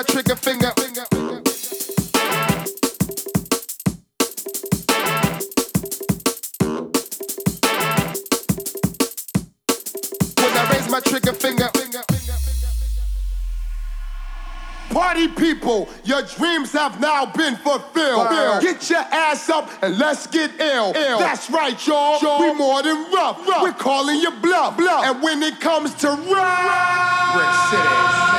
my trigger finger. When I raise my trigger finger. Party people, your dreams have now been fulfilled. Wow. Get your ass up and let's get ill. Ill. That's right, y'all. y'all. We more than rough. rough. We're calling you bluff. bluff. And when it comes to rock, Brick City.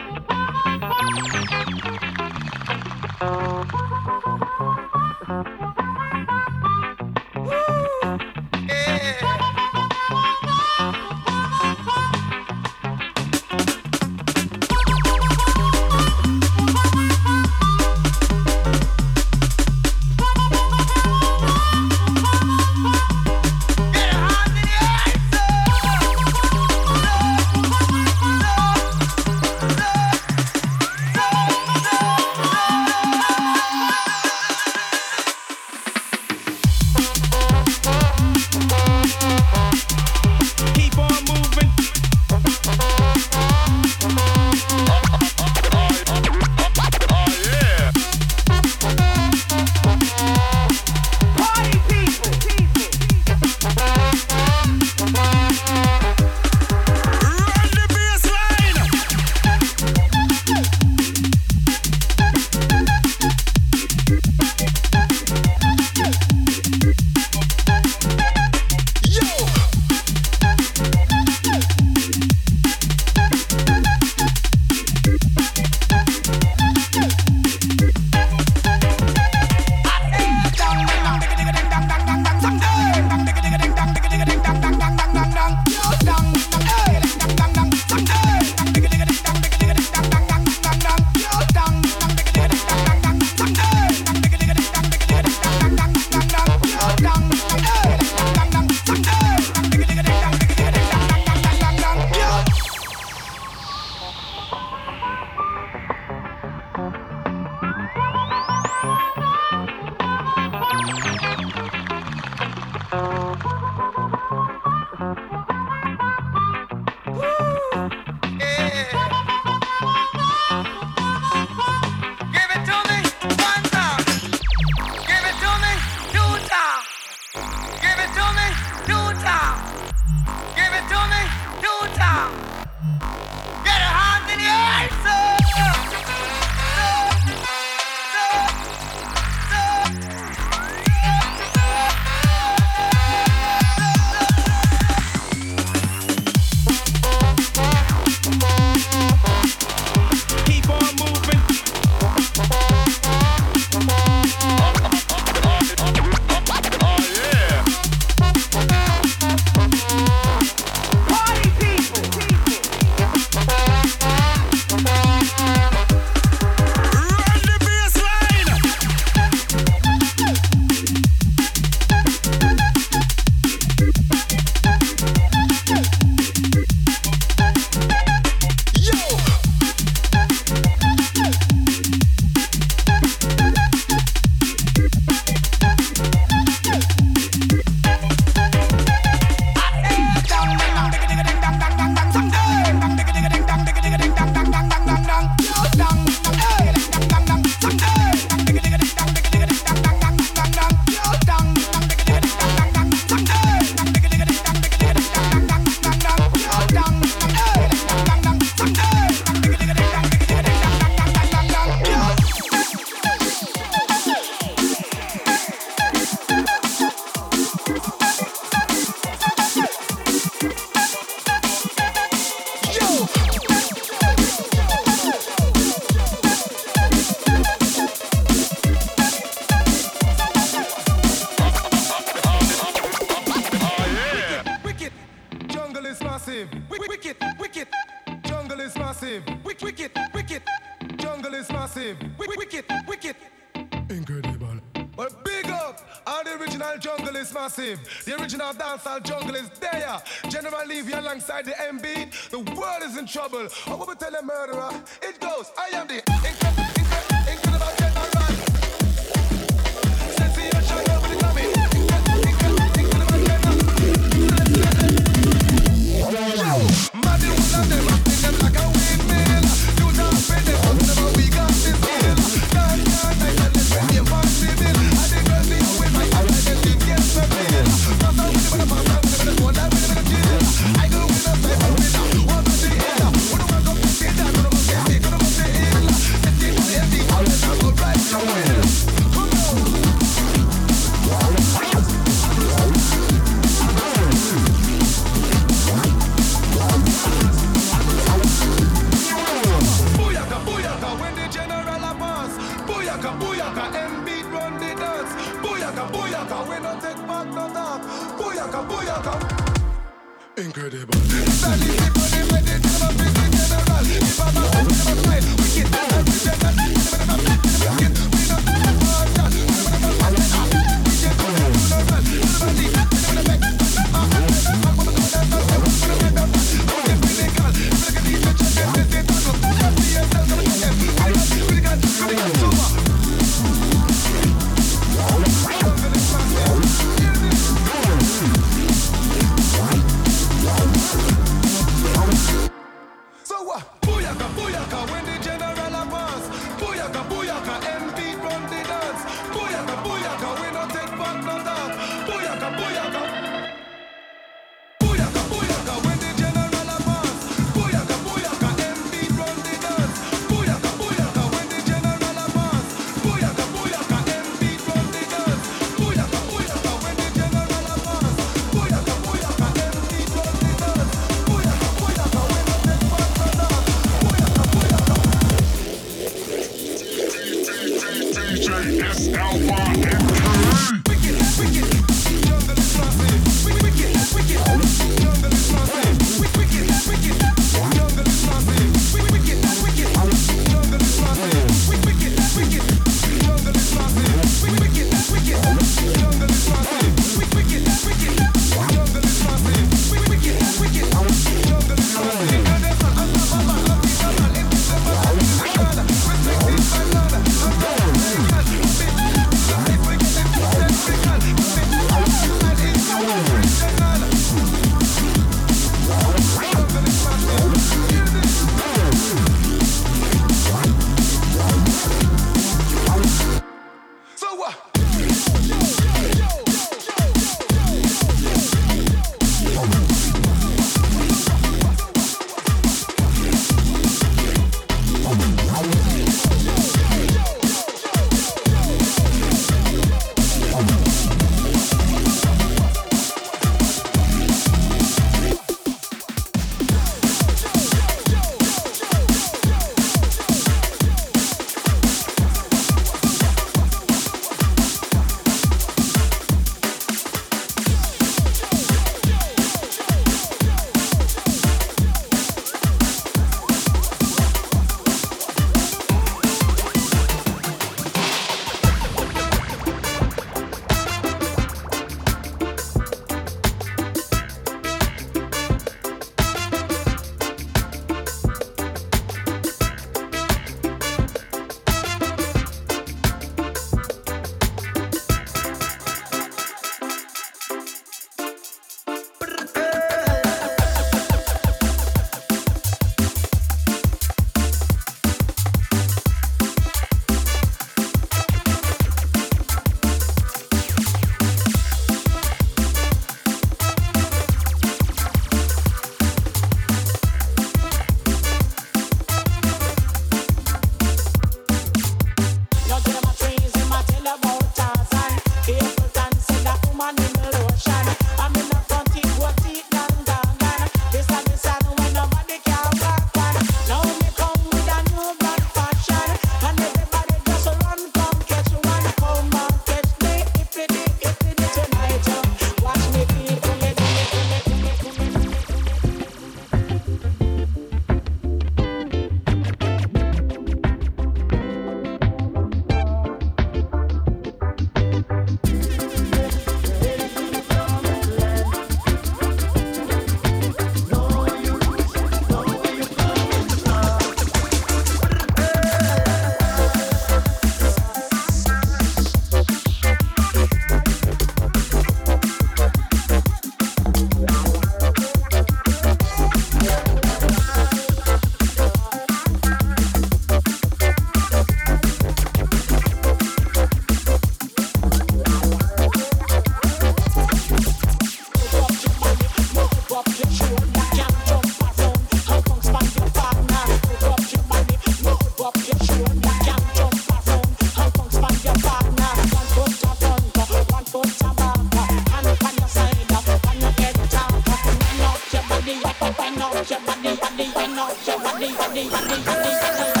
đi, đi, đi, đi.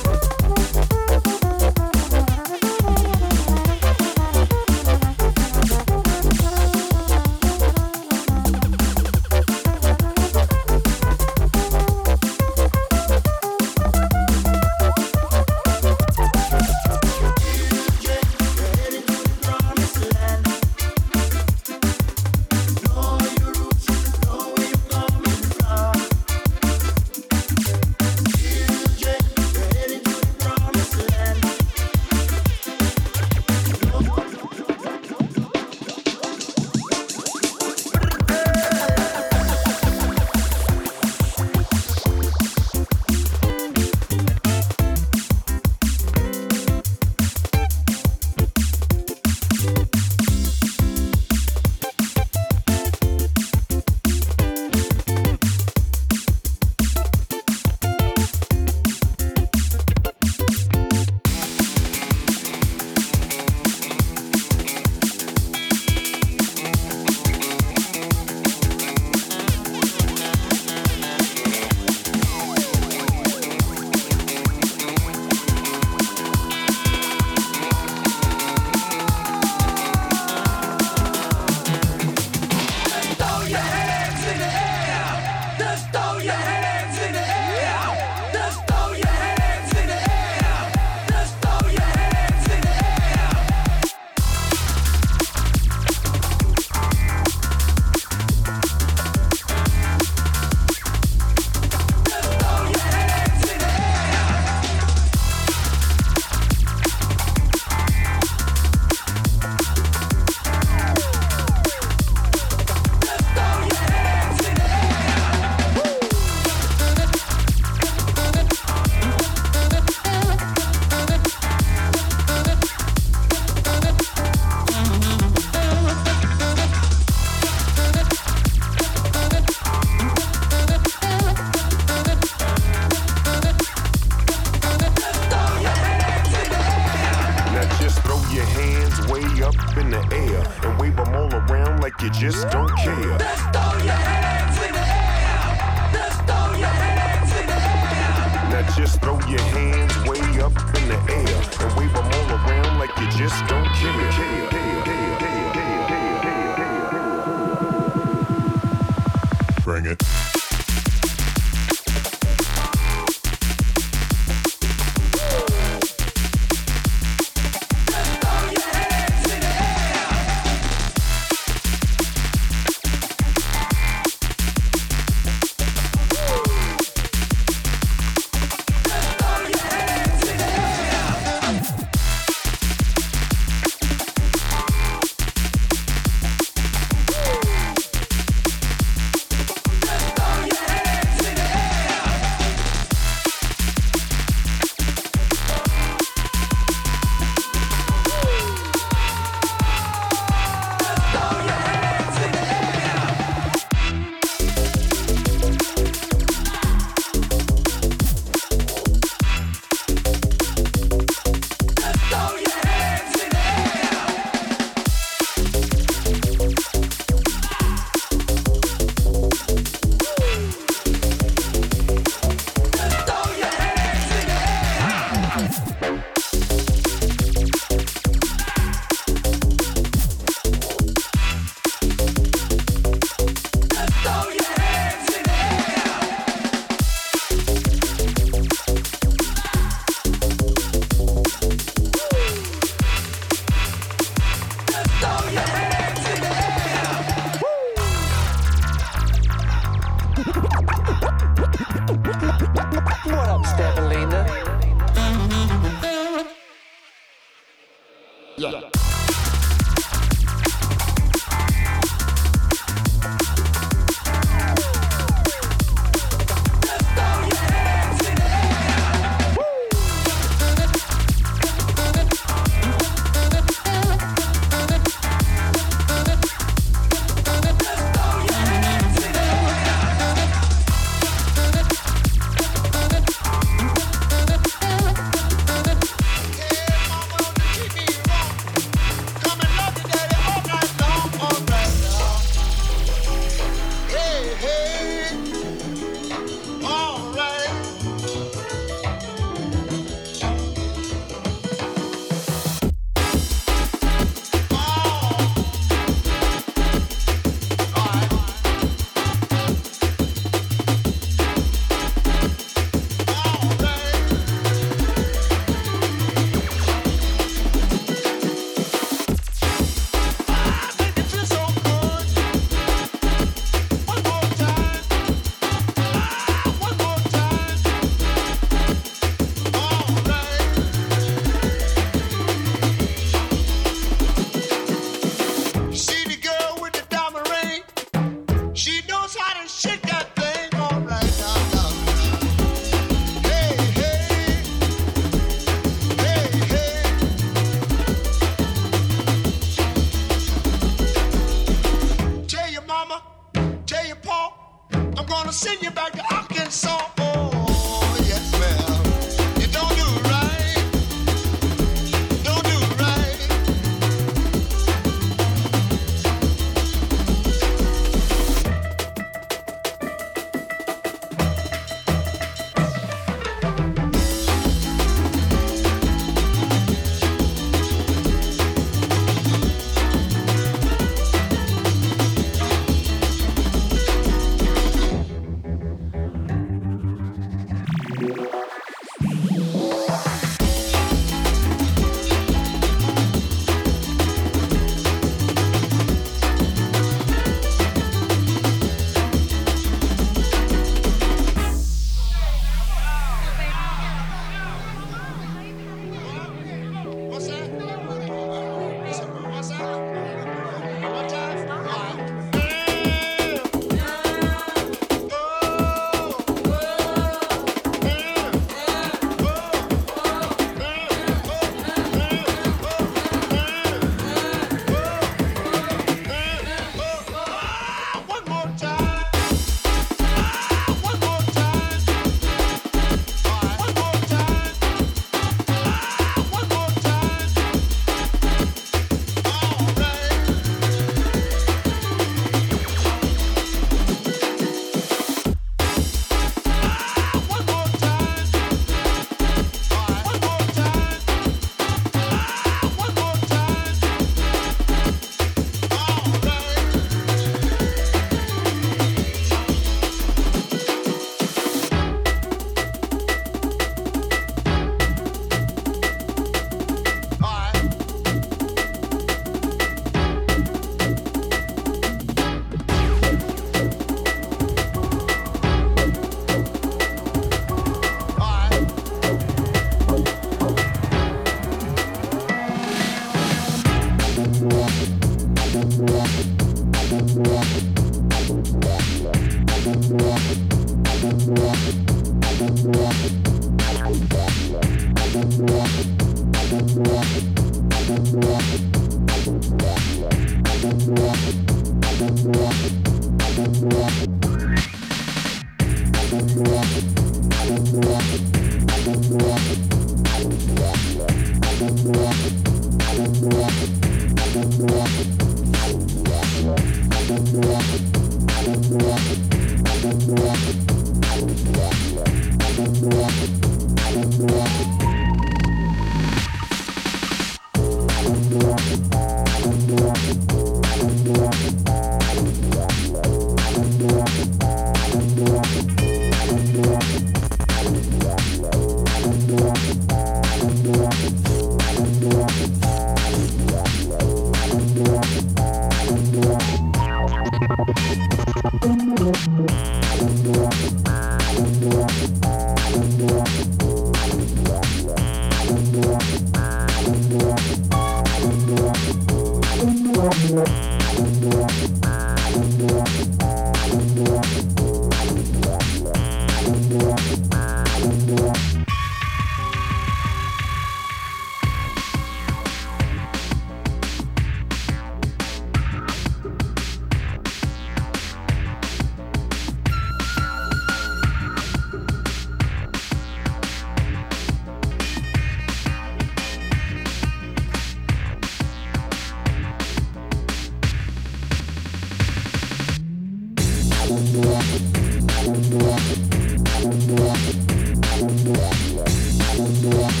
Thank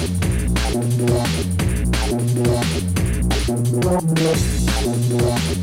you.